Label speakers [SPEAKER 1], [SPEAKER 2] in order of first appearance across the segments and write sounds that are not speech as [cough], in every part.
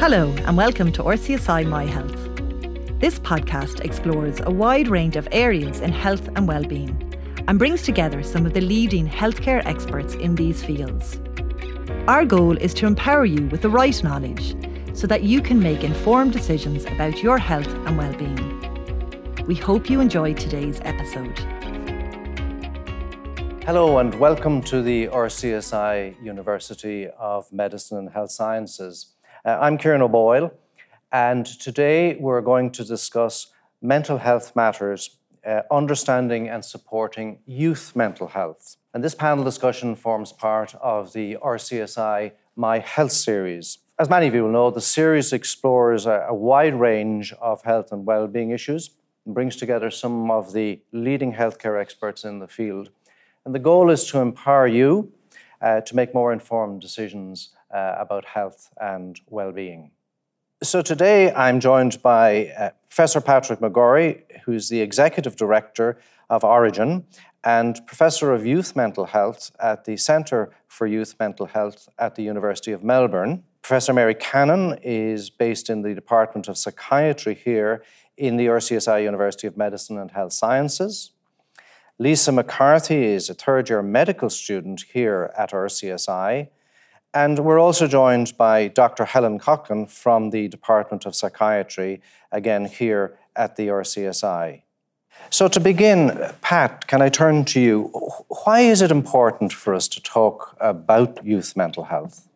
[SPEAKER 1] Hello, and welcome to RCSI My Health. This podcast explores a wide range of areas in health and well-being and brings together some of the leading healthcare experts in these fields. Our goal is to empower you with the right knowledge so that you can make informed decisions about your health and well-being. We hope you enjoyed today's episode.
[SPEAKER 2] Hello and welcome to the RCSI University of Medicine and Health Sciences. Uh, I'm Ciaran O'Boyle, and today we're going to discuss mental health matters, uh, understanding and supporting youth mental health. And this panel discussion forms part of the RCSI My Health series. As many of you will know, the series explores a, a wide range of health and well-being issues and brings together some of the leading healthcare experts in the field. And the goal is to empower you uh, to make more informed decisions uh, about health and well-being. So today I'm joined by uh, Professor Patrick McGorry, who's the Executive Director of Orygen and Professor of Youth Mental Health at the Centre for Youth Mental Health at the University of Melbourne. Professor Mary Cannon is based in the Department of Psychiatry here in the RCSI University of Medicine and Health Sciences. Lisa McCarthy is a third year medical student here at RCSI and we're also joined by Dr. Helen Coughlan from the Department of Psychiatry, again here at the RCSI. So, to begin, Pat, can I turn to you? Why is it important for us to talk about youth mental health?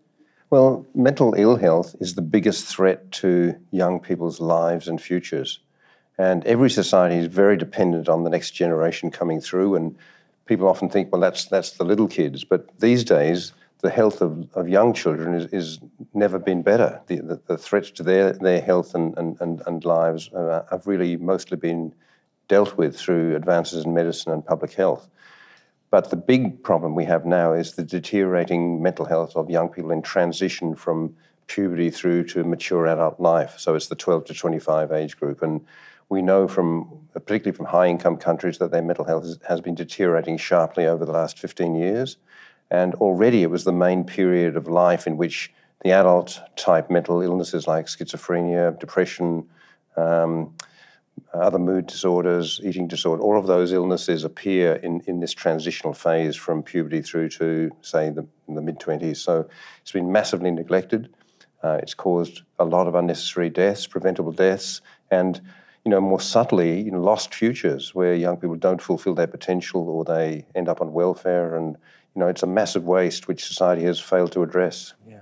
[SPEAKER 3] Well, mental ill health is the biggest threat to young people's lives and futures. And every society is very dependent on the next generation coming through. And people often think, well, that's, that's the little kids. But these days, the health of, of young children is, is never been better. The, the, the, threats to their, their health and, and, and, and lives uh, have really mostly been dealt with through advances in medicine and public health. But the big problem we have now is the deteriorating mental health of young people in transition from puberty through to mature adult life. So it's the 12 to 25 age group. And we know from, particularly from high income countries, that their mental health has been deteriorating sharply over the last 15 years. And already it was the main period of life in which the adult type mental illnesses like schizophrenia, depression, um, other mood disorders, eating disorder, all of those illnesses appear in, in this transitional phase from puberty through to, say, the, the mid 20s. So it's been massively neglected. Uh, it's caused a lot of unnecessary deaths, preventable deaths, and you know, more subtly, you know, lost futures where young people don't fulfill their potential or they end up on welfare and you know, it's a massive waste which society has failed to address.
[SPEAKER 2] Yeah.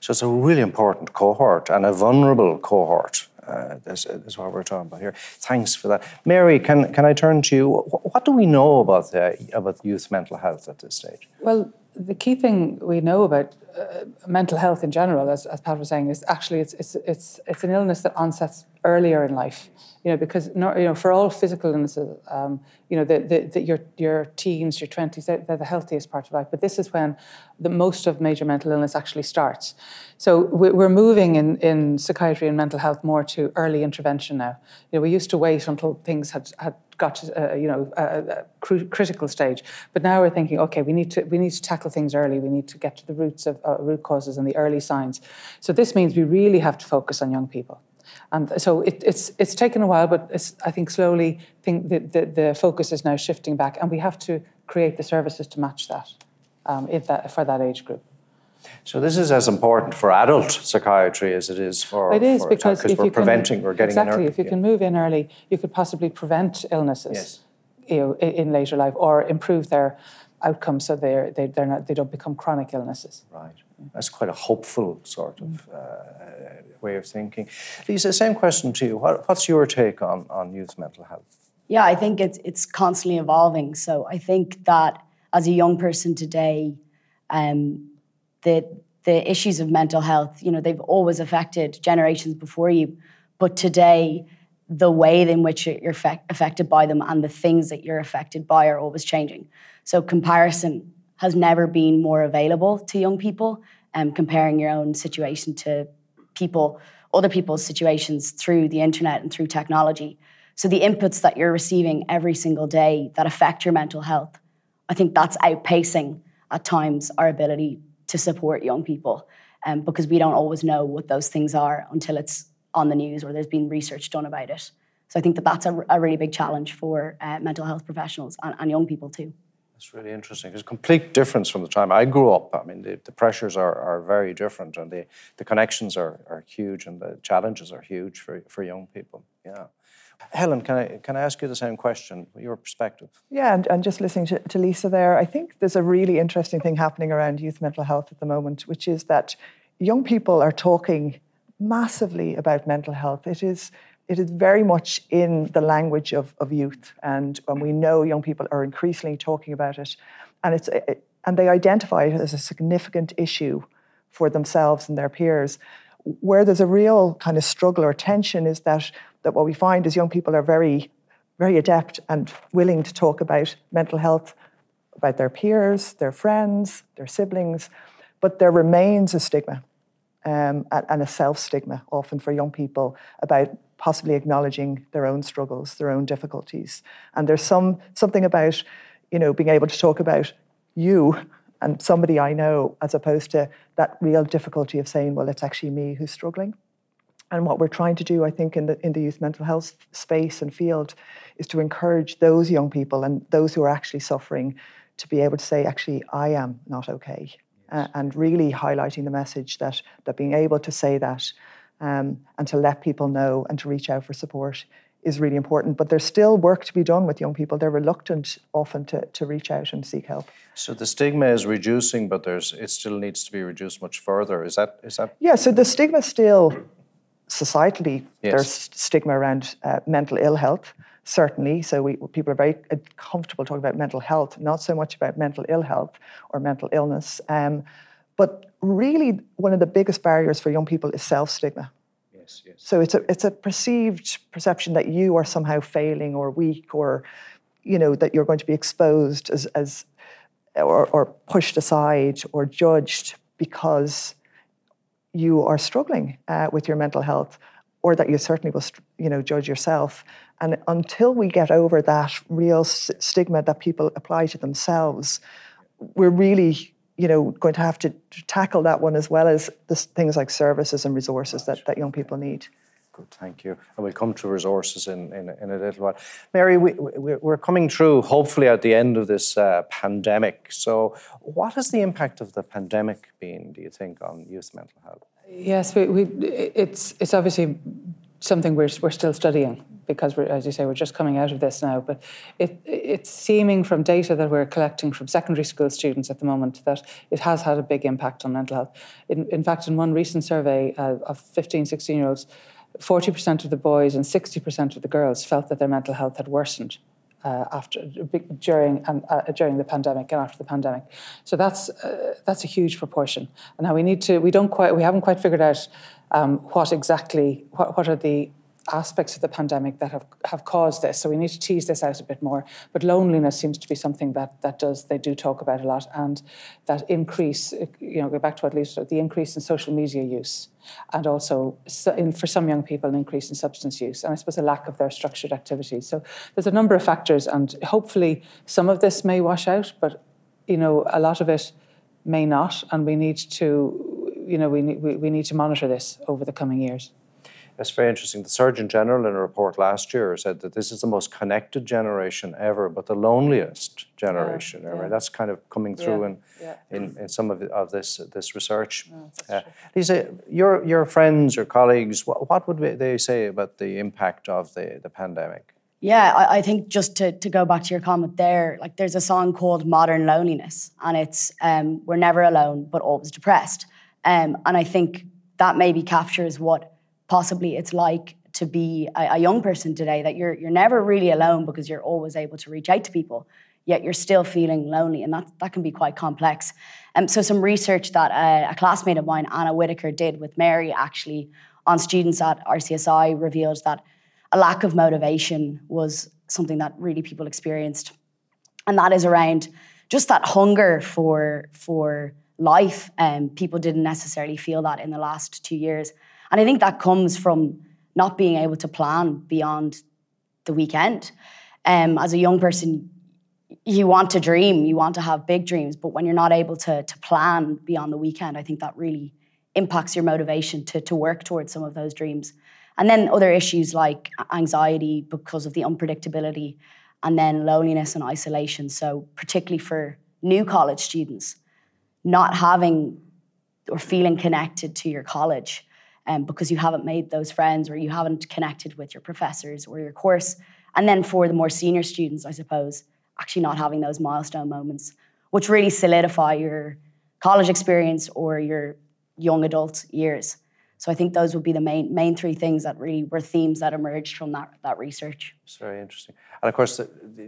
[SPEAKER 2] So it's a really important cohort and a vulnerable cohort. Uh, is, is what we're talking about here. Thanks for that, Mary. Can can I turn to you? What do we know about uh, about youth mental health at this stage?
[SPEAKER 4] Well, the key thing we know about uh, mental health in general, as, as Pat was saying, is actually it's it's it's it's an illness that onsets earlier in life you know, because not, you know, for all physical illnesses, um, you know, the, the, the, your your teens, your twenties, they're, they're, the healthiest part of life. But this is when the most of major mental illness actually starts. So we're moving in, in psychiatry and mental health more to early intervention now. You know, we used to wait until things had had got to, uh, you know a, a cr- critical stage, but now we're thinking, okay, we need to we need to tackle things early. We need to get to the roots of uh, root causes and the early signs. So this means we really have to focus on young people. And so it, it's it's taken a while, but I think slowly think the, the, the, focus is now shifting back, and we have to create the services to match that, um, that for that age group.
[SPEAKER 2] So this is as important for adult psychiatry as it is for
[SPEAKER 4] it is
[SPEAKER 2] for,
[SPEAKER 4] because if
[SPEAKER 2] we're
[SPEAKER 4] you
[SPEAKER 2] preventing,
[SPEAKER 4] can,
[SPEAKER 2] we're getting
[SPEAKER 4] exactly.
[SPEAKER 2] Early,
[SPEAKER 4] if you yeah. can move in early, you could possibly prevent illnesses.
[SPEAKER 2] Yes.
[SPEAKER 4] You know, in, in later life, or improve their outcomes so they're, they, they're not, they don't become chronic illnesses.
[SPEAKER 2] Right. That's quite a hopeful sort of uh, way of thinking. Lisa, same question to you. What, what's your take on, on youth mental health?
[SPEAKER 5] Yeah, I think it's, it's constantly evolving. So I think that as a young person today, um, the, the issues of mental health, you know, they've always affected generations before you. But today, the way in which you're affected by them and the things that you're affected by are always changing. So comparison has never been more available to young people, um, comparing your own situation to people, other people's situations through the internet and through technology. So the inputs that you're receiving every single day that affect your mental health, I think that's outpacing at times our ability to support young people. um, because we don't always know what those things are until it's on the news or there's been research done about it. So I think that that's a, a really big challenge for uh, mental health professionals and, and young people too.
[SPEAKER 2] That's really interesting. There's a complete difference from the time I grew up. I mean, the, the pressures are, are very different and the, the connections are, are huge and the challenges are huge for, for young people. Yeah. Helen, can I, can I ask you the same question, your perspective?
[SPEAKER 6] Yeah, and, and just listening to, to Lisa there, I think there's a really interesting thing happening around youth mental health at the moment, which is that young people are talking massively about mental health. It is it is very much in the language of, of youth, and, we know young people are increasingly talking about it, and it's it, and they identify it as a significant issue for themselves and their peers. Where there's a real kind of struggle or tension is that that what we find is young people are very very adept and willing to talk about mental health, about their peers, their friends, their siblings, but there remains a stigma um, and a self stigma often for young people about possibly acknowledging their own struggles, their own difficulties. And there's some something about, you know, being able to talk about you and somebody I know, as opposed to that real difficulty of saying, well, it's actually me who's struggling. And what we're trying to do, I think, in the in the youth mental health space and field, is to encourage those young people and those who are actually suffering to be able to say, actually, I am not okay. Uh, and really highlighting the message that that being able to say that um, and to let people know and to reach out for support is really important. But there's still work to be done with young people. They're reluctant often to, to reach out and seek help.
[SPEAKER 2] So the stigma is reducing, but there's it still needs to be reduced much further. Is that is that?
[SPEAKER 6] Yeah. So the stigma still societally yes. there's stigma around uh, mental ill health. Certainly, so we, people are very uh, comfortable talking about mental health, not so much about mental ill health or mental illness. Um, but really, one of the biggest barriers for young people is self stigma.
[SPEAKER 2] Yes, yes.
[SPEAKER 6] So it's a it's a perceived perception that you are somehow failing or weak or, you know, that you're going to be exposed as as or, or pushed aside or judged because you are struggling uh, with your mental health, or that you certainly will, you know, judge yourself. And until we get over that real s- stigma that people apply to themselves, we're really you know, going to have to, to tackle that one as well as the things like services and resources that, that young people need.
[SPEAKER 2] Good, thank you. And we'll come to resources in, in, in a little while. Mary, we, we, we're coming through, hopefully, at the end of this uh, pandemic. So, what has the impact of the pandemic been, do you think, on youth mental health?
[SPEAKER 4] Yes, we, we, it's, it's obviously something we're, we're still studying because, as you say, we're just coming out of this now. But it, it's seeming from data that we're collecting from secondary school students at the moment that it has had a big impact on mental health. In, in fact, in one recent survey uh, of 15, 16 year olds, 40% of the boys and 60% of the girls felt that their mental health had worsened. Uh, after during and uh, during the pandemic and after the pandemic, so that's uh, that's a huge proportion. And now we need to we don't quite we haven't quite figured out um, what exactly what, what are the aspects of the pandemic that have, have caused this. So we need to tease this out a bit more. But loneliness seems to be something that that does they do talk about a lot, and that increase. You know, go back to what Lisa the increase in social media use, and also in, for some young people an increase in substance use, and I suppose a lack of their structured activities. So there's a number of factors, and hopefully some of this may wash out, but you know a lot of it may not, and we need to you know we we, we need to monitor this over the coming years.
[SPEAKER 2] That's very interesting. The Surgeon General, in a report last year, said that this is the most connected generation ever, but the loneliest generation yeah, ever. Yeah. That's kind of coming through yeah, in, in, in some of, of this this research. uh, Lisa, your your friends, your colleagues, what, what would they say about the impact of the, the pandemic?
[SPEAKER 5] Yeah, I, I, think just to, to go back to your comment there, like there's a song called Modern Loneliness, and it's um, We're Never Alone, but Always Depressed. Um, and I think that maybe captures what possibly it's like to be a, a, young person today that you're you're never really alone because you're always able to reach out to people yet you're still feeling lonely and that that can be quite complex. Um, so some research that uh, a classmate of mine Anna Whitaker did with Mary actually on students at RCSI revealed that a lack of motivation was something that really people experienced. And that is around just that hunger for for life and um, people didn't necessarily feel that in the last 2 years and I think that comes from not being able to plan beyond the weekend. Um, as a young person, you want to dream, you want to have big dreams, but when you're not able to, to plan beyond the weekend, I think that really impacts your motivation to, to work towards some of those dreams. And then other issues like anxiety because of the unpredictability, and then loneliness and isolation. So, particularly for new college students, not having or feeling connected to your college um, because you haven't made those friends or you haven't connected with your professors or your course. And then for the more senior students, I suppose, actually not having those milestone moments, which really solidify your college experience or your young adult years. So I think those would be the main main three things that really were themes that emerged from that, that research.
[SPEAKER 2] It's very interesting. And of course,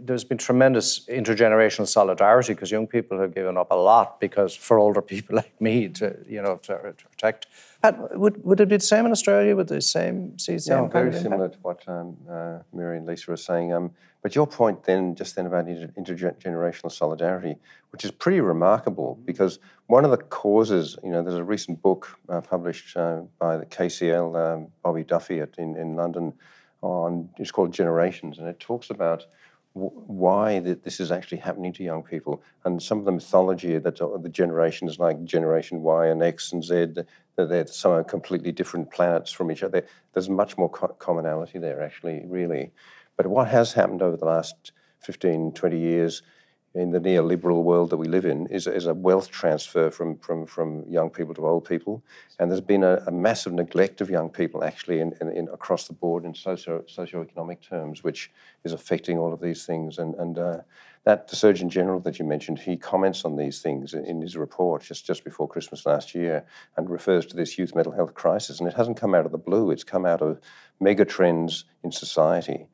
[SPEAKER 2] there's been tremendous intergenerational solidarity because young people have given up a lot because for older [laughs] people like me to, you know, to, to protect. Would, would it be the same in Australia? Would the same see the same?
[SPEAKER 3] Yeah, very similar to what um, uh, Mary and Lisa were saying. Um, but your point then, just then about inter- intergenerational solidarity, which is pretty remarkable because one of the causes, you know, there's a recent book uh, published uh, by the KCL, um, Bobby Duffy at, in, in London, on it's called Generations, and it talks about why this is actually happening to young people and some of the mythology that uh, the generations like Generation Y and X and Z, that they're some completely different planets from each other. There's much more co- commonality there, actually, really. But what has happened over the last 15, 20 years in the neoliberal world that we live in is, is a wealth transfer from, from, from young people to old people. And there's been a, a massive neglect of young people actually in, in, in, across the board in socio, socioeconomic terms, which is affecting all of these things. And, and uh, that the Surgeon General that you mentioned, he comments on these things in his report just, just before Christmas last year and refers to this youth mental health crisis. And it hasn't come out of the blue, it's come out of mega trends in society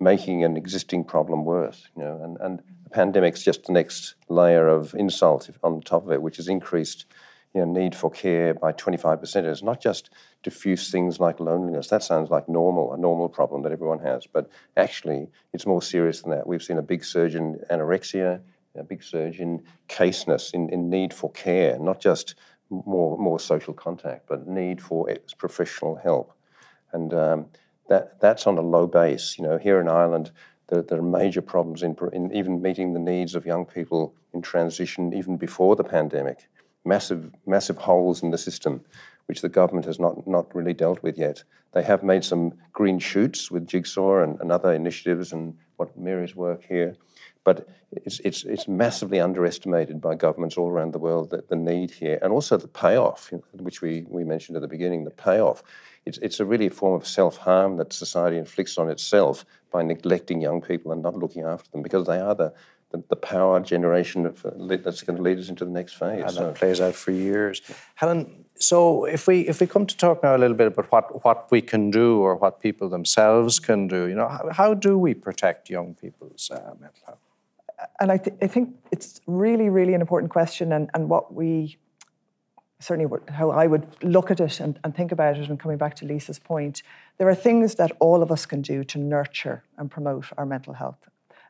[SPEAKER 3] making an existing problem worse. You know, and, and pandemic's just the next layer of insult on top of it, which has increased you know, need for care by 25%. It's not just diffuse things like loneliness. That sounds like normal, a normal problem that everyone has. But actually, it's more serious than that. We've seen a big surge in anorexia, a big surge in caseness, in, in need for care, not just more, more social contact, but need for professional help. And um, that that's on a low base. You know, here in Ireland, there, there are major problems in, in even meeting the needs of young people in transition, even before the pandemic. Massive, massive holes in the system, which the government has not, not really dealt with yet. They have made some green shoots with Jigsaw and, and other initiatives and what Mary's work here, but it's, it's, it's massively underestimated by governments all around the world that the need here and also the payoff, which we, we mentioned at the beginning, the payoff it's, it's a really form of self harm that society inflicts on itself by neglecting young people and not looking after them because they are the, the, the power generation of, uh, that's going to lead us into the next phase.
[SPEAKER 2] And so. that plays out for years. Helen, so if we if we come to talk now a little bit about what, what we can do or what people themselves can do, you know, how, how do we protect young people's uh, mental health?
[SPEAKER 6] And I, th- I think it's really, really an important question, and, and what we certainly how I would look at it and, and, think about it, and coming back to Lisa's point, there are things that all of us can do to nurture and promote our mental health.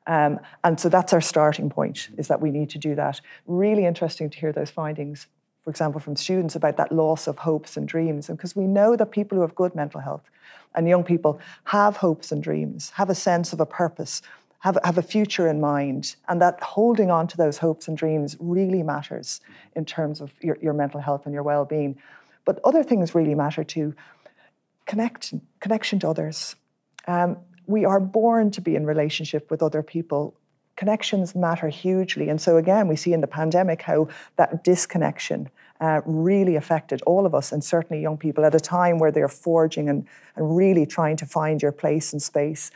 [SPEAKER 6] Um, and so that's our starting point, is that we need to do that. Really interesting to hear those findings, for example, from students about that loss of hopes and dreams. And because we know that people who have good mental health and young people have hopes and dreams, have a sense of a purpose, have, have a future in mind, and that holding on to those hopes and dreams really matters in terms of your, your mental health and your well being. But other things really matter too. Connection, connection to others. Um, we are born to be in relationship with other people. Connections matter hugely. And so, again, we see in the pandemic how that disconnection uh, really affected all of us and certainly young people at a time where they're forging and, and really trying to find your place and space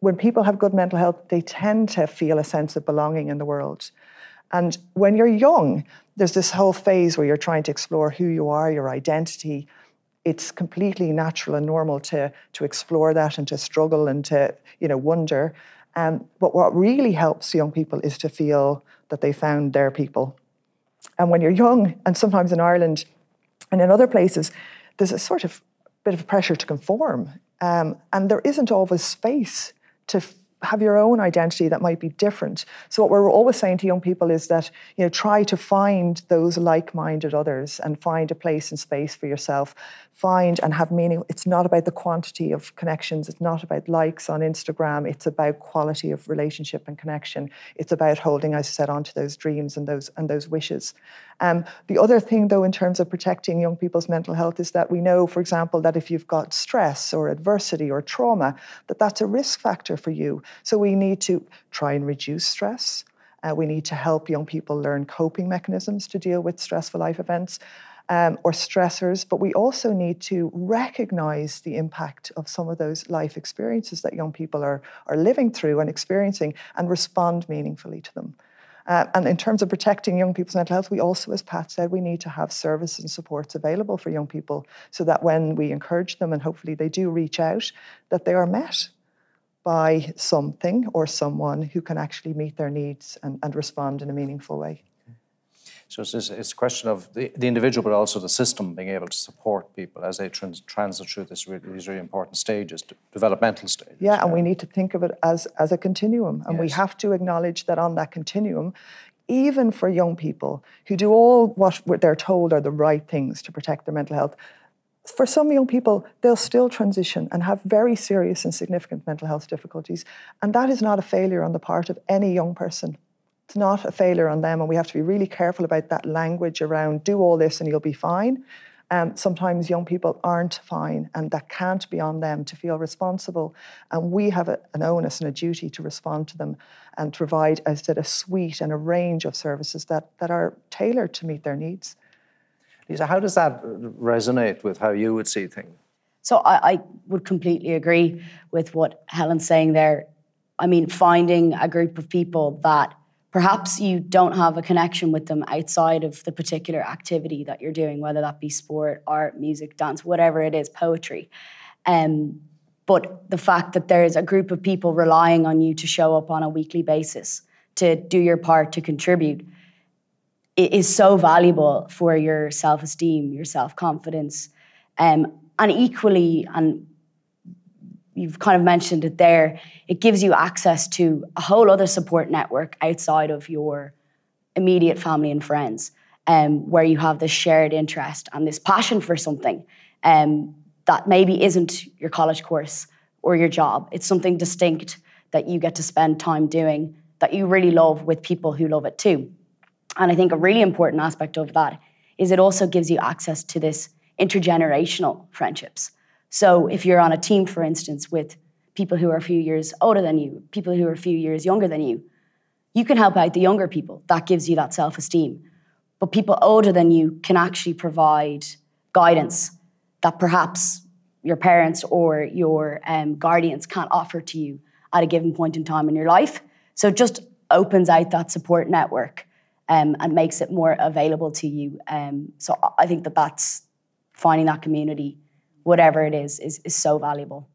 [SPEAKER 6] when people have good mental health, they tend to feel a sense of belonging in the world. And when you're young, there's this whole phase where you're trying to explore who you are, your identity. It's completely natural and normal to, to explore that and to struggle and to, you know, wonder. Um, but what really helps young people is to feel that they found their people. And when you're young, and sometimes in Ireland and in other places, there's a sort of bit of pressure to conform. Um, and there isn't always space to have your own identity that might be different. So what we're always saying to young people is that you know try to find those like-minded others and find a place and space for yourself. Find and have meaning. It's not about the quantity of connections. It's not about likes on Instagram. It's about quality of relationship and connection. It's about holding, as I said, onto those dreams and those and those wishes. Um, the other thing, though, in terms of protecting young people's mental health is that we know, for example, that if you've got stress or adversity or trauma, that that's a risk factor for you. So we need to try and reduce stress. Uh, we need to help young people learn coping mechanisms to deal with stressful life events. Um, or stressors, but we also need to recognize the impact of some of those life experiences that young people are, are living through and experiencing and respond meaningfully to them. Uh, and in terms of protecting young people's mental health, we also, as Pat said, we need to have services and supports available for young people so that when we encourage them and hopefully they do reach out, that they are met by something or someone who can actually meet their needs and, and respond in a meaningful way.
[SPEAKER 2] So it's, it's a question of the, the individual, but also the system being able to support people as they trans, transit through this really, these really important stages, developmental stages.
[SPEAKER 6] Yeah, and we need to think of it as, as a continuum. And yes. we have to acknowledge that on that continuum, even for young people who do all what they're told are the right things to protect their mental health, for some young people, they'll still transition and have very serious and significant mental health difficulties. And that is not a failure on the part of any young person. It's not a failure on them, and we have to be really careful about that language around do all this and you'll be fine. Um, sometimes young people aren't fine, and that can't be on them to feel responsible. And we have a, an onus and a duty to respond to them and provide, as I said, a suite and a range of services that, that are tailored to meet their needs.
[SPEAKER 2] Lisa, how does that resonate with how you would see things?
[SPEAKER 5] So I, I would completely agree with what Helen's saying there. I mean, finding a group of people that perhaps you don't have a connection with them outside of the particular activity that you're doing, whether that be sport, art, music, dance, whatever it is, poetry. Um, but the fact that there's a group of people relying on you to show up on a weekly basis, to do your part, to contribute, is so valuable for your self esteem, your self confidence. Um, and equally, and you've kind of mentioned it there, it gives you access to a whole other support network outside of your immediate family and friends, um, where you have this shared interest and this passion for something um, that maybe isn't your college course or your job. It's something distinct that you get to spend time doing that you really love with people who love it too. And I think a really important aspect of that is it also gives you access to this intergenerational friendships. So if you're on a team, for instance, with people who are a few years older than you, people who are a few years younger than you, you can help out the younger people. That gives you that self esteem. But people older than you can actually provide guidance that perhaps your parents or your um, guardians can't offer to you at a given point in time in your life. So it just opens out that support network um, and makes it more available to you. Um, so I think that that's finding that community whatever it is, is, is so valuable.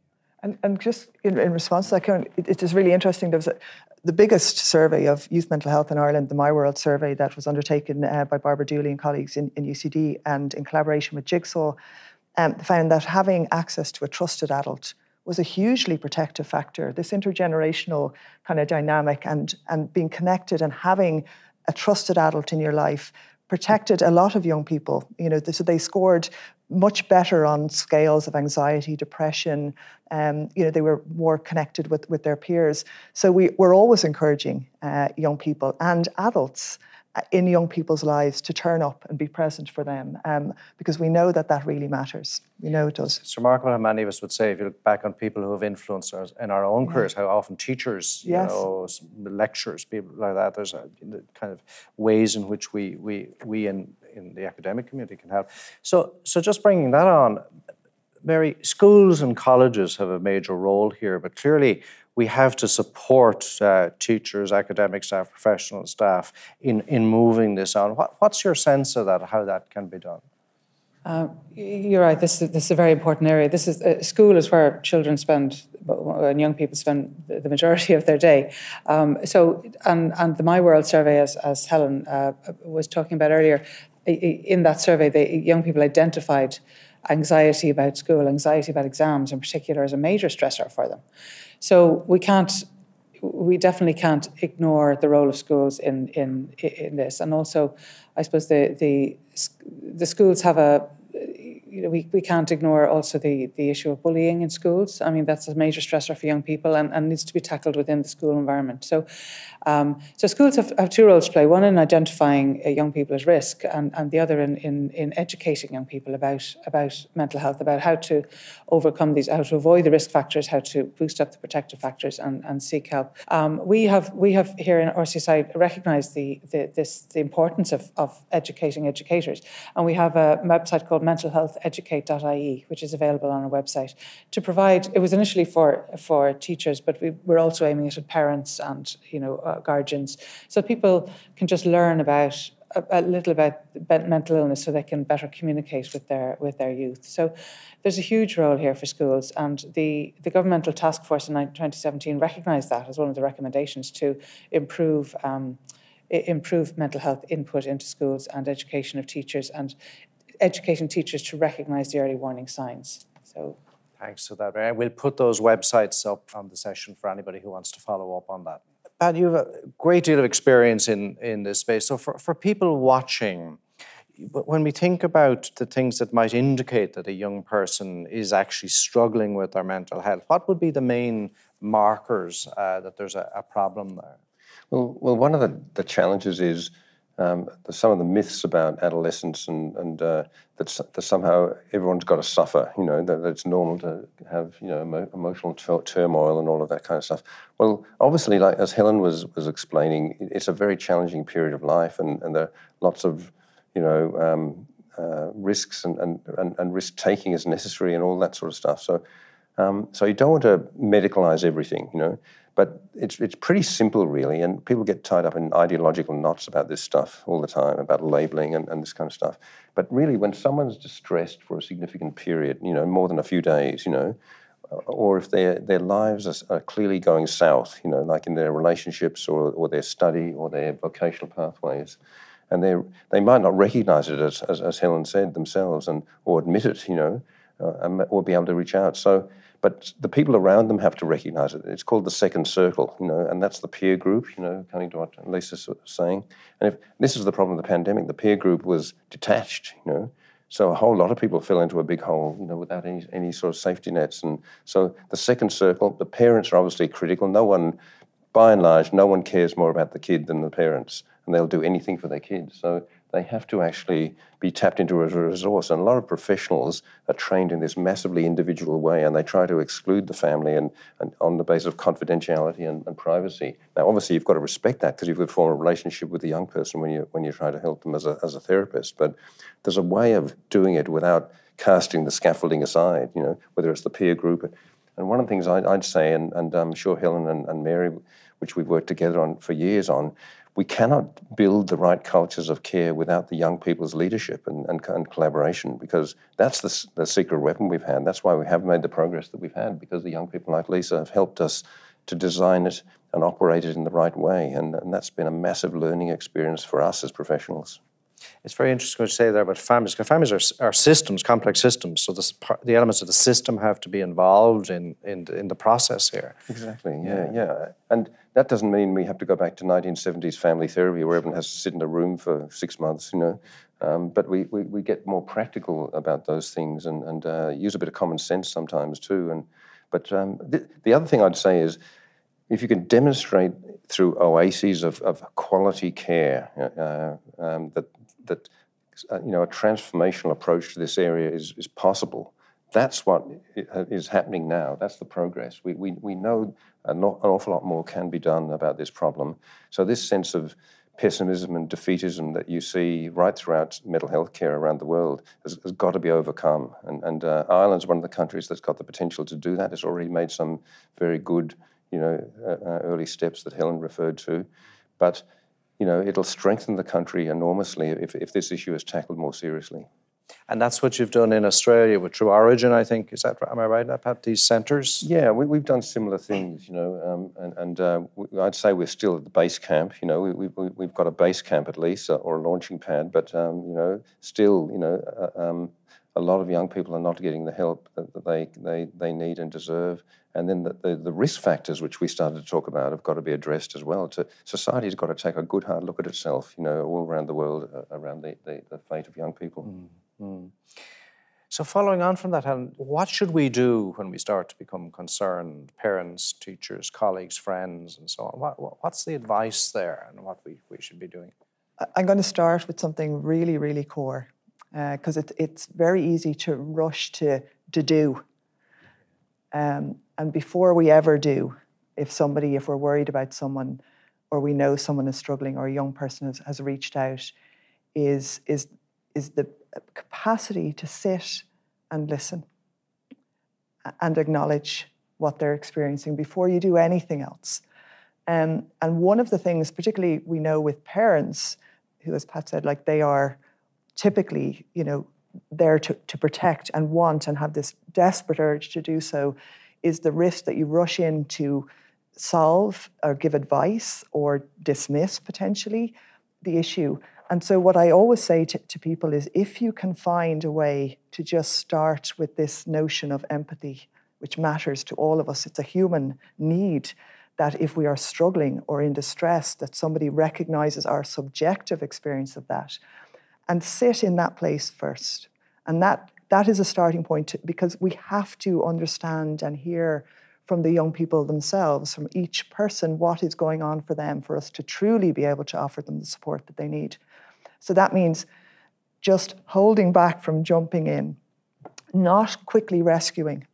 [SPEAKER 6] And, and just in, in response to that, Ciaran, it, it is really interesting. There was a, the biggest survey of youth mental health in Ireland, the My World survey that was undertaken uh, by Barbara Dooley and colleagues in, in UCD and in collaboration with Jigsaw, um, found that having access to a trusted adult was a hugely protective factor. This intergenerational kind of dynamic and, and being connected and having a trusted adult in your life protected a lot of young people. You know, so they scored much better on scales of anxiety, depression. Um, you know, they were more connected with, with their peers. So we, we're always encouraging uh, young people and adults uh, in young people's lives to turn up and be present for them um, because we know that that really matters. We know it does.
[SPEAKER 2] It's remarkable how many of us would say, if you look back on people who have influenced us in our own careers, how often teachers, yes. you know, lecturers, people like that, there's a, kind of ways in which we, we, we in, in the academic community can help. So, so just bringing that on, Mary, schools and colleges have a major role here, but clearly we have to support uh, teachers, academic staff, professional staff in, in moving this on. What, what's your sense of that, how that can be done?
[SPEAKER 4] Uh, you're right. This is, this is a very important area. This is uh, school is where children spend and young people spend the majority of their day. Um, so, and, and the My World survey, as, as Helen uh, was talking about earlier, in that survey, the young people identified anxiety about school, anxiety about exams in particular, as a major stressor for them. So we can't, we definitely can't ignore the role of schools in in in this. And also, I suppose the the the schools have a you know, we, we can't ignore also the, the issue of bullying in schools. I mean, that's a major stressor for young people and, and needs to be tackled within the school environment. So, um, so schools have, have two roles to play: one in identifying uh, young people at risk, and, and the other in, in, in educating young people about about mental health, about how to overcome these, how to avoid the risk factors, how to boost up the protective factors, and, and seek help. Um, we have we have here in RCSI recognised the, the this the importance of, of educating educators, and we have a website called mentalhealtheducate.ie, which is available on our website to provide. It was initially for for teachers, but we, we're also aiming it at parents and you know uh, guardians, so people can just learn about a, a little about mental illness, so they can better communicate with their with their youth. So there's a huge role here for schools, and the the governmental task force in 2017 recognised that as one of the recommendations to improve. Um, improve mental health input into schools and education of teachers and educating teachers to recognise the early warning signs. So
[SPEAKER 2] Thanks for that. We'll put those websites up on the session for anybody who wants to follow up on that. Pat, you have a great deal of experience in, in this space. So for, for people watching, when we think about the things that might indicate that a young person is actually struggling with their mental health, what would be the main markers uh, that there's a, a, problem there?
[SPEAKER 3] Well, well, one of the, the challenges is um, some of the myths about adolescence and, and uh, that, that, somehow everyone's got to suffer, you know, that, that it's normal to have, you know, emo- emotional t- turmoil and all of that kind of stuff. Well, obviously, like as Helen was, was explaining, it's a very challenging period of life and, and there are lots of, you know, um, uh, risks and, and, and, and risk taking is necessary and all that sort of stuff. So, um, so you don't want to medicalize everything, you know. But it's, it's pretty simple, really, and people get tied up in ideological knots about this stuff all the time, about labeling and, and this kind of stuff. But really, when someone's distressed for a significant period, you know, more than a few days, you know, or if their, their lives are, are clearly going south, you know, like in their relationships or, or their study or their vocational pathways, and they they might not recognize it as, as, as Helen said themselves and or admit it, you know, uh, or be able to reach out. So but the people around them have to recognize it. It's called the second circle, you know, and that's the peer group, you know, coming to what Lisa's saying. And if this is the problem of the pandemic, the peer group was detached, you know. So a whole lot of people fell into a big hole, you know, without any, any sort of safety nets. And so the second circle, the parents are obviously critical. No one, by and large, no one cares more about the kid than the parents, and they'll do anything for their kids. So they have to actually be tapped into as a resource. And a lot of professionals are trained in this massively individual way, and they try to exclude the family and, and on the basis of confidentiality and, and privacy. Now, obviously, you've got to respect that because you've got to form a relationship with the young person when you when you try to help them as a as a therapist. But there's a way of doing it without casting the scaffolding aside. You know, whether it's the peer group. And one of the things I'd, I'd say, and, and um, I'm sure Helen and, and Mary, which we've worked together on for years on, we cannot build the right cultures of care without the young people's leadership and, and, and, collaboration because that's the, the secret weapon we've had. That's why we have made the progress that we've had because the young people like Lisa have helped us to design it and operate it in the right way. And, and that's been a massive learning experience for us as professionals.
[SPEAKER 2] It's very interesting what you say there about families. Because families are, are systems, complex systems. So this, the elements of the system have to be involved in, in, in the process here.
[SPEAKER 3] Exactly. Yeah, yeah. And that doesn't mean we have to go back to 1970s family therapy where everyone has to sit in a room for six months. You know. Um, but we, we, we, get more practical about those things and, and uh, use a bit of common sense sometimes too. And but um, the, the other thing I'd say is if you can demonstrate through oases of, of quality care uh, um, that that uh, you know a transformational approach to this area is, is possible. That's what is happening now. That's the progress. We, we, we know an awful lot more can be done about this problem. So this sense of pessimism and defeatism that you see right throughout mental health care around the world has, has got to be overcome. And, and uh, Ireland's one of the countries that's got the potential to do that. It's already made some very good, you know, uh, uh early steps that Helen referred to. But you know, it'll strengthen the country enormously if, if this issue is tackled more seriously.
[SPEAKER 2] And that's what you've done in Australia with True Orygen, I think. Is that am I right about these centres?
[SPEAKER 3] Yeah, we, have done similar things, you know, um, and, and uh, we, I'd say we're still at the base camp. You know, we, we, we've got a base camp at least, uh, or a launching pad, but um, you know, still, you know, uh, um, a lot of young people are not getting the help that, they, they they need and deserve. And then the, the, the, risk factors, which we started to talk about, have got to be addressed as well. To, society's got to take a good hard look at itself, you know, all around the world, uh, around the, the, the, fate of young people.
[SPEAKER 2] Mm-hmm. So, following on from that, Helen, what should we do when we start to become concerned, parents, teachers, colleagues, friends, and so on? What, what's the advice there and what we, we should be doing?
[SPEAKER 6] I'm going to start with something really, really core because uh, it, it's very easy to rush to, to do. Um, and before we ever do, if somebody, if we're worried about someone or we know someone is struggling or a young person has, has reached out, is, is, is the capacity to sit and listen and acknowledge what they're experiencing before you do anything else. Um, and one of the things, particularly we know with parents, who, as Pat said, like they are typically, you know, there to, to protect and want and have this desperate urge to do so, is the risk that you rush in to solve or give advice or dismiss potentially the issue. And so, what I always say to, to people is if you can find a way to just start with this notion of empathy, which matters to all of us, it's a human need that if we are struggling or in distress, that somebody recognizes our subjective experience of that and sit in that place first. And that that is a starting point to, because we have to understand and hear from the young people themselves, from each person, what is going on for them, for us to truly be able to offer them the support that they need. So that means just holding back from jumping in, not quickly rescuing,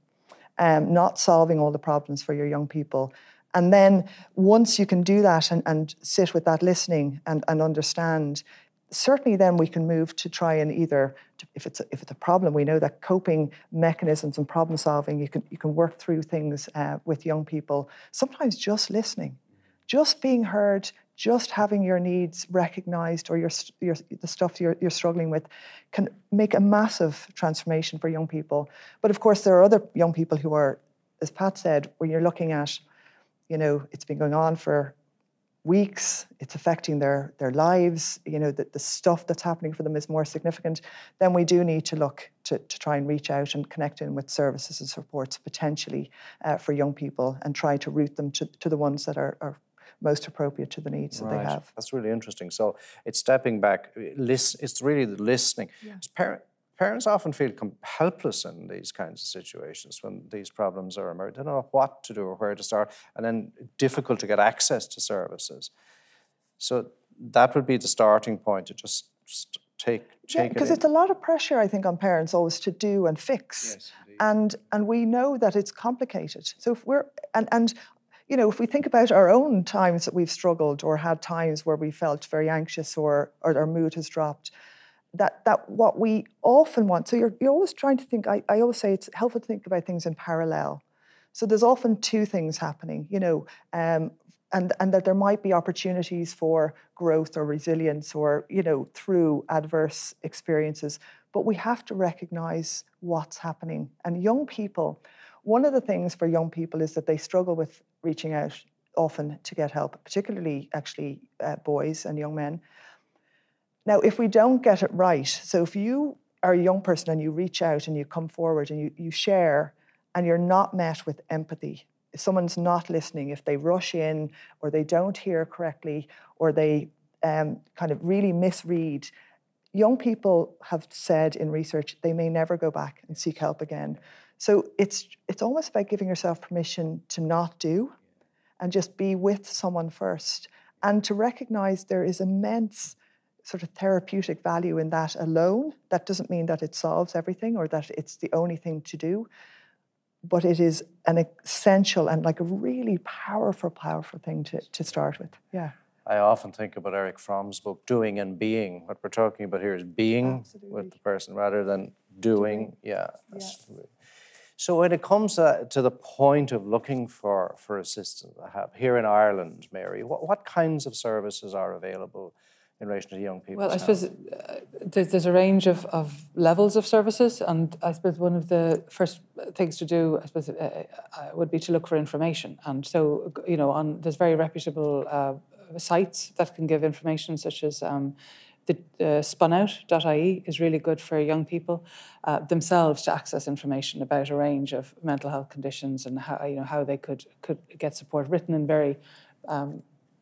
[SPEAKER 6] um, not solving all the problems for your young people. And then once you can do that and, and sit with that listening and, and understand, certainly then we can move to try and either if it's a, if it's a problem we know that coping mechanisms and problem solving you can you can work through things uh, with young people sometimes just listening just being heard just having your needs recognized or your, your the stuff you're, you're struggling with can make a massive transformation for young people. But of course there are other young people who are as pat said when you're looking at you know it's been going on for weeks it's affecting their their lives you know that the stuff that's happening for them is more significant then we do need to look to, to try and reach out and connect in with services and supports potentially uh, for young people and try to route them to, to the ones that are, are most appropriate to the needs
[SPEAKER 2] right.
[SPEAKER 6] that they have
[SPEAKER 2] that's really interesting so it's stepping back listen it's really the listening yeah. parent, parents often feel helpless in these kinds of situations when these problems are emerging. They don't know what to do or where to start, and then difficult to get access to services. So that would be the starting point to just, just take take
[SPEAKER 6] yeah, because
[SPEAKER 2] it
[SPEAKER 6] it's a lot of pressure, I think, on parents always to do and fix.
[SPEAKER 2] Yes,
[SPEAKER 6] and and we know that it's complicated. So if we're and and you know, if we think about our own times that we've struggled or had times where we felt very anxious or, or our mood has dropped, that that what we often want so you're, you're always trying to think I, I always say it's helpful to think about things in parallel. So there's often two things happening you know um, and and that there might be opportunities for growth or resilience or you know through adverse experiences but we have to recognize what's happening. And young people one of the things for young people is that they struggle with reaching out often to get help particularly actually uh, boys and young men now, if we don't get it right, so if you are a young person and you reach out and you come forward and you, you share and you're not met with empathy, if someone's not listening, if they rush in or they don't hear correctly or they um, kind of really misread, young people have said in research they may never go back and seek help again. So it's it's almost about giving yourself permission to not do and just be with someone first and to recognize there is immense sort of therapeutic value in that alone. That doesn't mean that it solves everything or that it's the only thing to do, but it is an essential and like a really powerful, powerful thing to, to start with. Yeah.
[SPEAKER 2] I often think about Erich Fromm's book, Doing and Being. What we're talking about here is being
[SPEAKER 6] Absolutely.
[SPEAKER 2] with the person rather than doing.
[SPEAKER 6] Doing.
[SPEAKER 2] Yeah.
[SPEAKER 6] Yeah.
[SPEAKER 2] So when it comes to, to, the point of looking for, for assistance, here in Ireland, Mary, what, what kinds of services are available in relation to young people?
[SPEAKER 4] Well, I suppose uh, there's, there's a range of, of levels of services, and I suppose one of the first things to do, I suppose, uh, uh, would be to look for information. And so, you know, on there's very reputable uh, sites that can give information, such as um, the uh, spunout.ie is really good for young people uh, themselves to access information about a range of mental health conditions and how you know how they could could get support written in very um,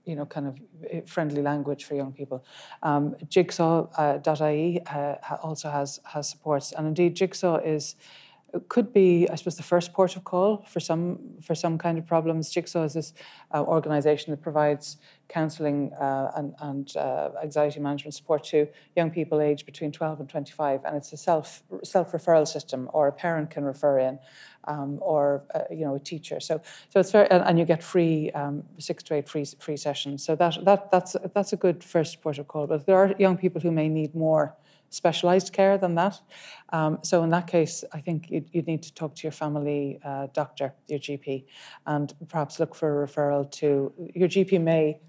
[SPEAKER 4] you know, kind of eh, friendly language for young people. Um, Jigsaw.ie uh, uh, also has has supports, and indeed, Jigsaw is could be, I suppose, the first port of call for some for some kind of problems. Jigsaw is this uh, organisation that provides counselling uh, and, and uh, anxiety management support to young people aged between 12 and 25, and it's a self self referral system, or a parent can refer in, um, or uh, you know a teacher. So so it's very, and, and you get free um, six to eight free free sessions. So that that that's that's a good first port of call. But there are young people who may need more specialised care than that. Um, so in that case, I think you'd, you'd, need to talk to your family uh, doctor, your GP, and perhaps look for a referral to your GP may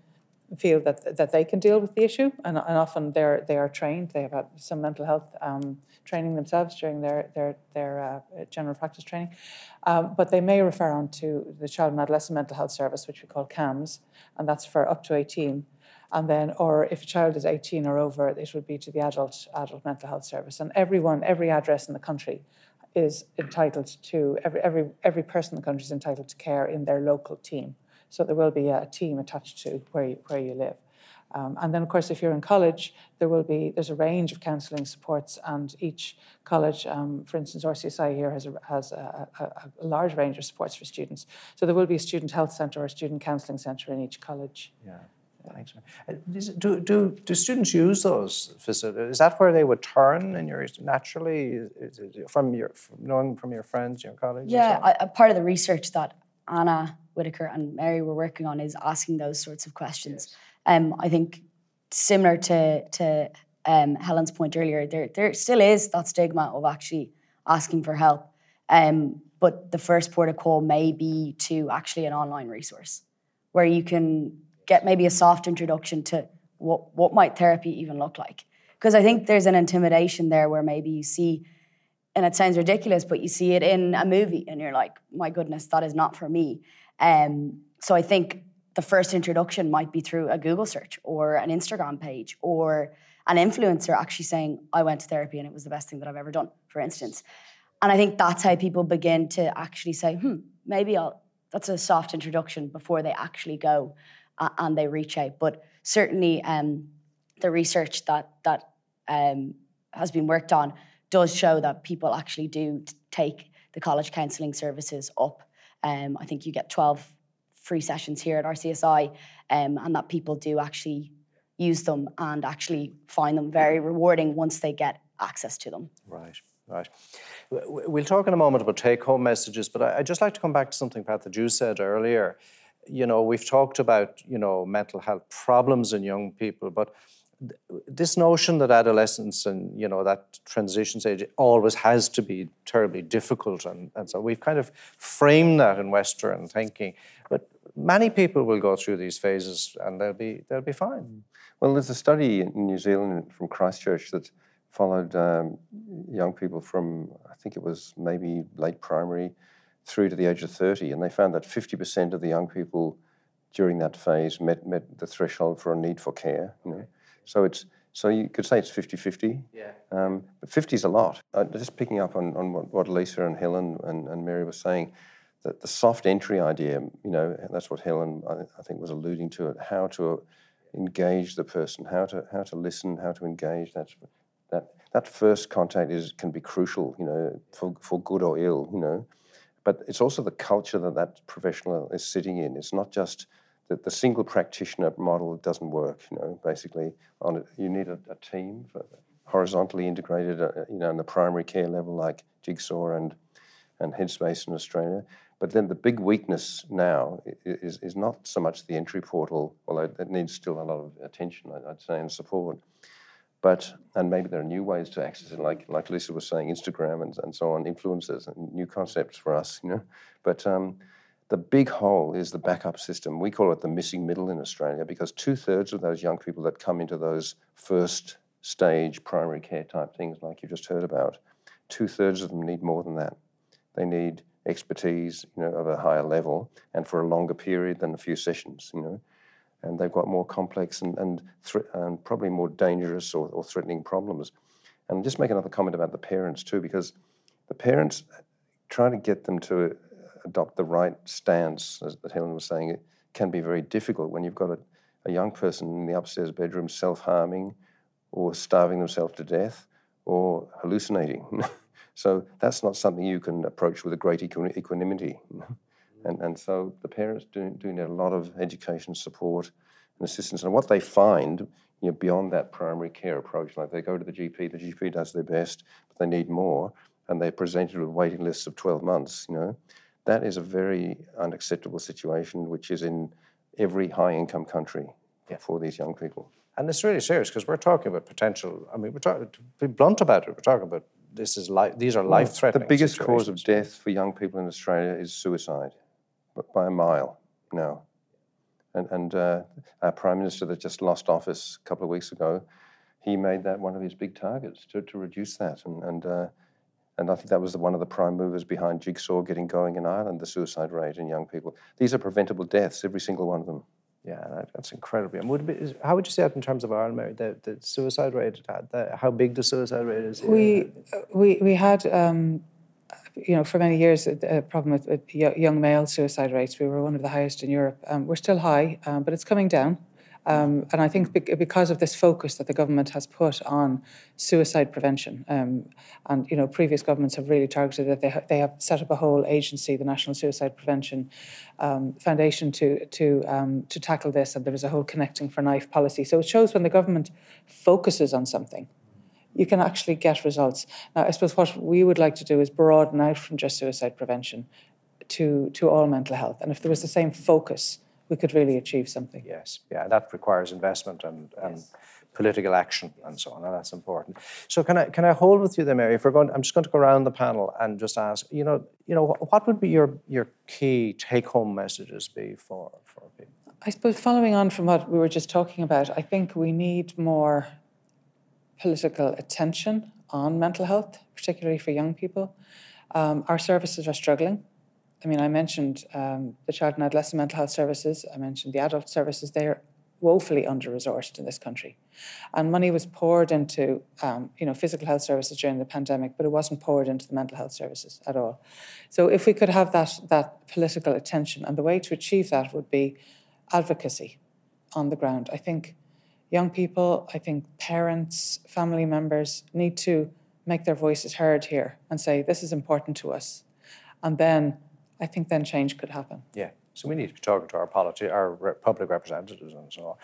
[SPEAKER 4] feel that that they can deal with the issue, and, and often they're they are trained. They have had some mental health um, training themselves during their their their uh, general practice training, um, but they may refer on to the Child and Adolescent Mental Health Service, which we call CAMHS, and that's for up to eighteen and then or if a child is 18 or over it would be to the adult adult mental health service. And everyone every address in the country is entitled to every every every person in the country is entitled to care in their local team. So there will be a team attached to where you, where you live. Um, and then of course if you're in college there will be there's a range of counselling supports and each college um, for instance rcsi here has, a, has a, a, a, large range of supports for students. So there will be a student health centre or a student counselling centre in each college.
[SPEAKER 2] Yeah Thanks. Uh, do, do, do students use those facilities? Is that where they would turn in your naturally from your from knowing from your friends, your colleagues?
[SPEAKER 5] Yeah, a part of the research that Anna Whitaker and Mary were working on is asking those sorts of questions. Yes. Um, I think similar to to um, Helen's point earlier, there there still is that stigma of actually asking for help. Um, but the first port of call may be to actually an online resource where you can get maybe a soft introduction to what what might therapy even look like. Because i think there's an intimidation there where maybe you see and it sounds ridiculous but you see it in a movie and you're like my goodness that is not for me. Um, so i think the first introduction might be through a google search or an instagram page or an influencer actually saying i went to therapy and it was the best thing that i've ever done for instance. And i think that's how people begin to actually say hmm maybe i'll that's a soft introduction before they actually go and they reach out. But certainly, um, the research that that um, has been worked on does show that people actually do take the college counselling services up. Um, I think you get 12 free sessions here at RCSI, um, and that people do actually use them and actually find them very rewarding once they get access to them.
[SPEAKER 2] Right. Right. We'll talk in a moment about take home messages, but I'd just like to come back to something, Pat, that you said earlier you know, we've talked about, you know, mental health problems in young people, but this notion that adolescence and you know that transition stage always has to be terribly difficult and, and so we've kind of framed that in western thinking but many people will go through these phases and they'll be they'll be fine.
[SPEAKER 3] Well there's a study in new zealand from christchurch that followed um, young people from i think it was maybe late primary through to the age of 30, and they found that 50% of the young people during that phase met, met the threshold for a need for care. You know? So it's so you could say it's 50-50.
[SPEAKER 2] Yeah.
[SPEAKER 3] Um, but 50 is a lot. Uh, just picking up on, on what, what Lisa and Helen and, and Mary were saying, that the soft entry idea, you know, that's what Helen I, I think was alluding to it, how to engage the person, how to how to listen, how to engage. That's that that first contact is can be crucial, you know, for, for good or ill, you know but it's also the culture that that professional is sitting in. It's not just that the single practitioner model doesn't work. You know, basically, on it, you need a, a team horizontally integrated. Uh, you know, in the primary care level, like Jigsaw and and Headspace in Australia. But then the big weakness now is, is not so much the entry portal, although that needs still a lot of attention, I'd say, and support. But and maybe there are new ways to access it, like like Lisa was saying, Instagram and, and so on, influencers and new concepts for us, you know. But um, the big hole is the backup system. We call it the missing middle in Australia because two thirds of those young people that come into those first stage primary care type things, like you just heard about, two thirds of them need more than that. They need expertise, you know, of a higher level and for a longer period than a few sessions, you know and they've got more complex and, and, and probably more dangerous or, or, threatening problems. And just make another comment about the parents too, because the parents trying to get them to uh, adopt the right stance, as Helen was saying, it can be very difficult when you've got a, a young person in the upstairs bedroom self harming or starving themselves to death or hallucinating. [laughs] so that's not something you can approach with a great equanimity. [laughs] and, and so the parents do, do need a lot of education support and assistance. And what they find you know, beyond that primary care approach, like they go to the GP, the GP does their best, but they need more, and they're presented with waiting lists of 12 months, you know, that is a very unacceptable situation, which is in every high income country yeah. for these young people.
[SPEAKER 2] And it's really serious because we're talking about potential. I mean, we're talking to be blunt about it. We're talking about this is life. These are life threatening.
[SPEAKER 3] The biggest cause of death for young people in Australia is suicide, by a mile now. And, and uh, our prime minister that just lost office a couple of weeks ago, he made that one of his big targets to, to reduce that. And and uh, and I think that was the, one of the prime movers behind Jigsaw getting going in Ireland, the suicide rate in young people. These are preventable deaths, every single one of them.
[SPEAKER 2] Yeah, that, that's incredible. And would be, is, how would you say that in terms of Ireland, Mary? The, the suicide rate, the, how big the suicide rate is?
[SPEAKER 4] We we we had. Um, you know, for many years, a problem with, with, young male suicide rates. We were one of the highest in Europe. Um, we're still high, um, but it's coming down. Um, and I think because of this focus that the government has put on suicide prevention, um, and you know, previous governments have really targeted that. They ha- they have set up a whole agency, the National Suicide Prevention um, Foundation, to to um, to tackle this. And there was a whole Connecting for Life policy. So it shows when the government focuses on something, you can actually get results. Now, I suppose what we would like to do is broaden out from just suicide prevention to to all mental health. And if there was the same focus we could really achieve something.
[SPEAKER 2] Yes, yeah, that requires investment and, and yes. political action and so on, and that's important. So can I can I hold with you there, Mary? If we're going, I'm just going to go around the panel and just ask, you know, you know, what would be your your key take home messages be for for people?
[SPEAKER 4] I suppose following on from what we were just talking about, I think we need more political attention on mental health, particularly for young people. Um, our services are struggling. I mean, I mentioned um, the child and adolescent mental health services, I mentioned the adult services, they're woefully under resourced in this country. And money was poured into um, you know, physical health services during the pandemic, but it wasn't poured into the mental health services at all. So if we could have that, that political attention, and the way to achieve that would be advocacy on the ground. I think young people, I think parents, family members need to make their voices heard here and say, this is important to us. And then I think then change could happen.
[SPEAKER 2] Yeah. So we need to be talking to our politi- our re- public representatives and so on.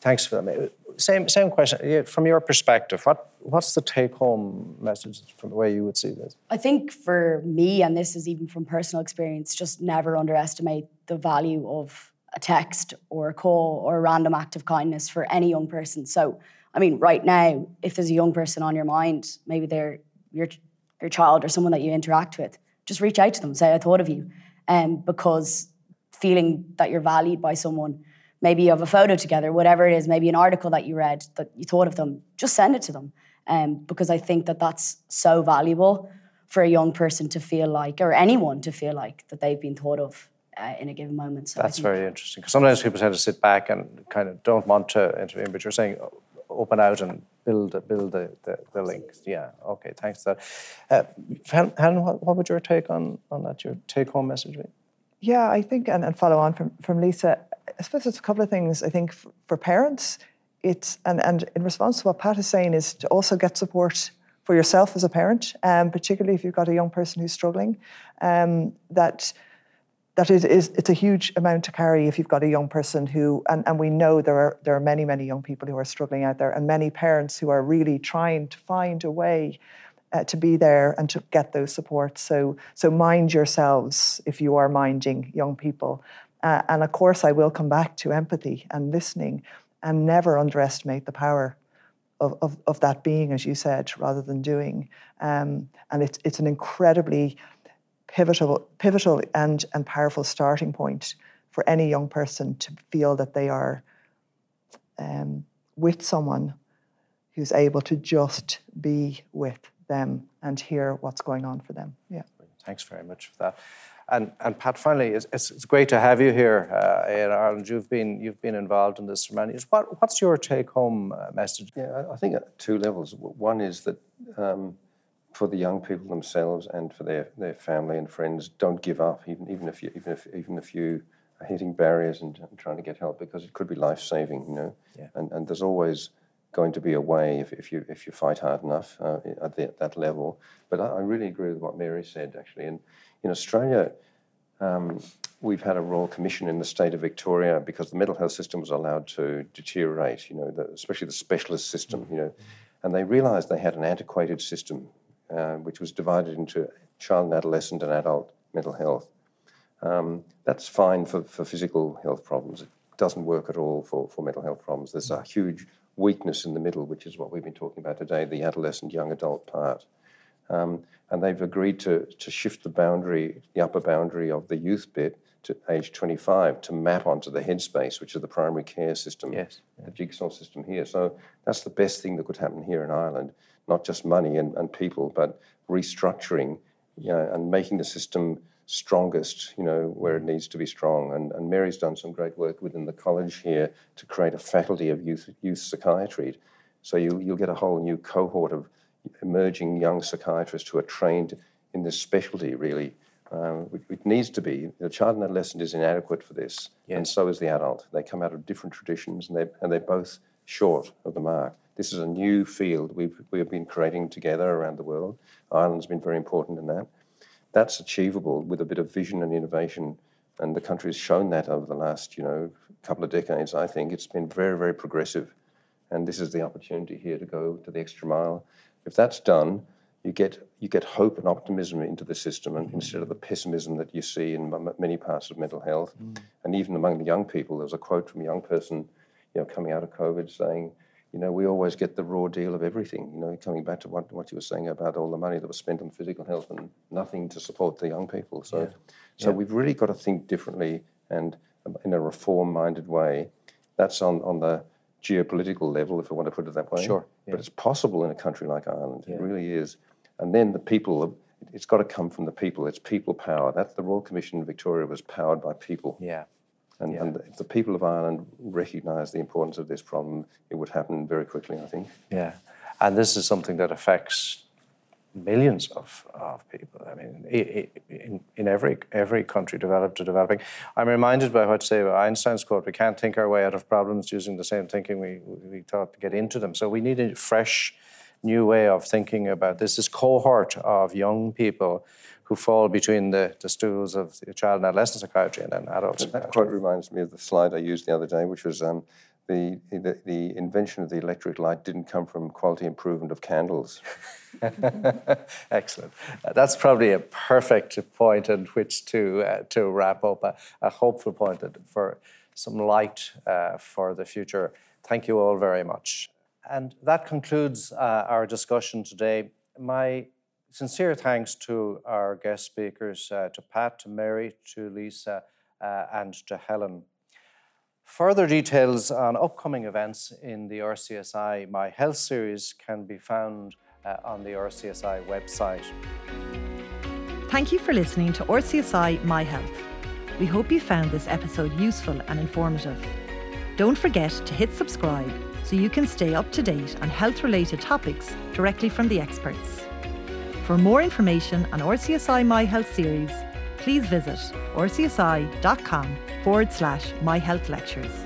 [SPEAKER 2] Thanks for that. Same same question from your perspective. What what's the take home message from the way you would see this?
[SPEAKER 5] I think for me, and this is even from personal experience, just never underestimate the value of a text or a call or a random act of kindness for any young person. So, I mean, right now, if there's a young person on your mind, maybe they're your your child or someone that you interact with, just reach out to them, say, I thought of you. Um, because feeling that you're valued by someone, maybe you have a photo together, whatever it is, maybe an article that you read that you thought of them, just send it to them. Um, because I think that that's so valuable for a young person to feel like, or anyone to feel like that they've been thought of uh, in a given moment.
[SPEAKER 2] So that's very interesting because sometimes people tend to sit back and kind of don't want to intervene, but you're saying open out and build build the, the, the links. Yeah, okay, thanks for that. Uh, Helen, what, what would your take on, on that, your take home message be?
[SPEAKER 6] Yeah, I think, and, and follow on from, from Lisa, I suppose it's a couple of things. I think for, for parents, it's, and, and in response to what Pat is saying, is to also get support for yourself as a parent, um, particularly if you've got a young person who's struggling, um, that that is, is it's a huge amount to carry if you've got a young person who and, and we know there are there are many many young people who are struggling out there and many parents who are really trying to find a way uh, to be there and to get those supports. So so mind yourselves if you are minding young people. Uh, and of course I will come back to empathy and listening and never underestimate the power of, of, of that being as you said rather than doing. Um, and it's it's an incredibly pivotal, pivotal and, and powerful starting point for any young person to feel that they are um, with someone who's able to just be with them and hear what's going on for them. Yeah.
[SPEAKER 2] Thanks very much for that. And, and Pat, finally, it's, it's great to have you here uh, in Ireland. You've been you've been involved in this for many years. What, what's your take-home uh, message?
[SPEAKER 3] Yeah, I think at two levels. One is that um, for the young people themselves and for their, their family and friends, don't give up, even even if you even if even if you are hitting barriers and, trying to get help because it could be life saving, you know.
[SPEAKER 2] Yeah.
[SPEAKER 3] And, and there's always going to be a way if, if you if you fight hard enough uh, at the, that level. But I, I, really agree with what Mary said actually. And in Australia, um, we've had a royal commission in the state of Victoria because the mental health system was allowed to deteriorate. You know, the, especially the specialist system. You know, and they realised they had an antiquated system uh, which was divided into child and adolescent and adult mental health. Um, that's fine for, for physical health problems. It doesn't work at all for, for mental health problems. There's a huge weakness in the middle, which is what we've been talking about today, the adolescent young adult part. Um, and they've agreed to, to shift the boundary, the upper boundary of the youth bit to age 25 to map onto the headspace, which is the primary care system,
[SPEAKER 2] yes,
[SPEAKER 3] the jigsaw system here. So that's the best thing that could happen here in Ireland, not just money and, and people, but restructuring you know, and making the system strongest, you know, where it needs to be strong. And, and Mary's done some great work within the college here to create a faculty of youth, youth psychiatry. So you, you'll get a whole new cohort of emerging young psychiatrists who are trained in this specialty, really. Um, it, it, needs to be. The child and adolescent is inadequate for this, and so is the adult. They come out of different traditions, and, they, and they're both short of the mark. This is a new field we've, we've been creating together around the world. Ireland's been very important in that that's achievable with a bit of vision and innovation. And the country's shown that over the last, you know, couple of decades. I think it's been very, very progressive. And this is the opportunity here to go to the extra mile. If that's done, you get you get hope and optimism into the system, and instead of the pessimism that you see in many parts of mental health, mm. and even among the young people. There was a quote from a young person, you know, coming out of COVID saying, you know, we always get the raw deal of everything. You know, coming back to what, what you were saying about all the money that was spent on physical health and nothing to support the young people. So, yeah. so yeah. we've really got to think differently and in a reform-minded way. That's on, on the geopolitical level, if I want to put it that way.
[SPEAKER 2] Sure.
[SPEAKER 3] Yeah. But it's possible in a country like Ireland. It really is. And then the people, it's got to come from the people. It's people power. That's the Royal Commission in Victoria was powered by people.
[SPEAKER 2] Yeah.
[SPEAKER 3] And, yeah. and, if the people of Ireland recognise the importance of this problem, it would happen very quickly, I think.
[SPEAKER 2] Yeah. And this is something that affects millions of, of people. I mean, in, in every every country developed to developing. I'm reminded by what say Einstein's quote: "We can't think our way out of problems using the same thinking we we thought to get into them." So we need a fresh, new way of thinking about this. This cohort of young people who fall between the, the stools of the child and adolescent psychiatry and then adult
[SPEAKER 3] That quite reminds me of the slide I used the other day, which was um, the, the, the invention of the electric light didn't come from quality improvement of candles. [laughs]
[SPEAKER 2] Excellent. Uh, that's probably a perfect point at which to uh, to wrap up. A, a, hopeful point for some light uh, for the future. Thank you all very much. And that concludes uh, our discussion today. My sincere thanks to our guest speakers, uh, to Pat, to Mary, to Lisa, uh, and to Helen. Further details on upcoming events in the RCSI My Health series can be found uh, on the RCSI website.
[SPEAKER 1] Thank you for listening to RCSI My Health. We hope you found this episode useful and informative. Don't forget to hit subscribe so you can stay up to date on health related topics directly from the experts. For more information on RCSI My Health series, please visit rcsi.com forward slash My Health Lectures.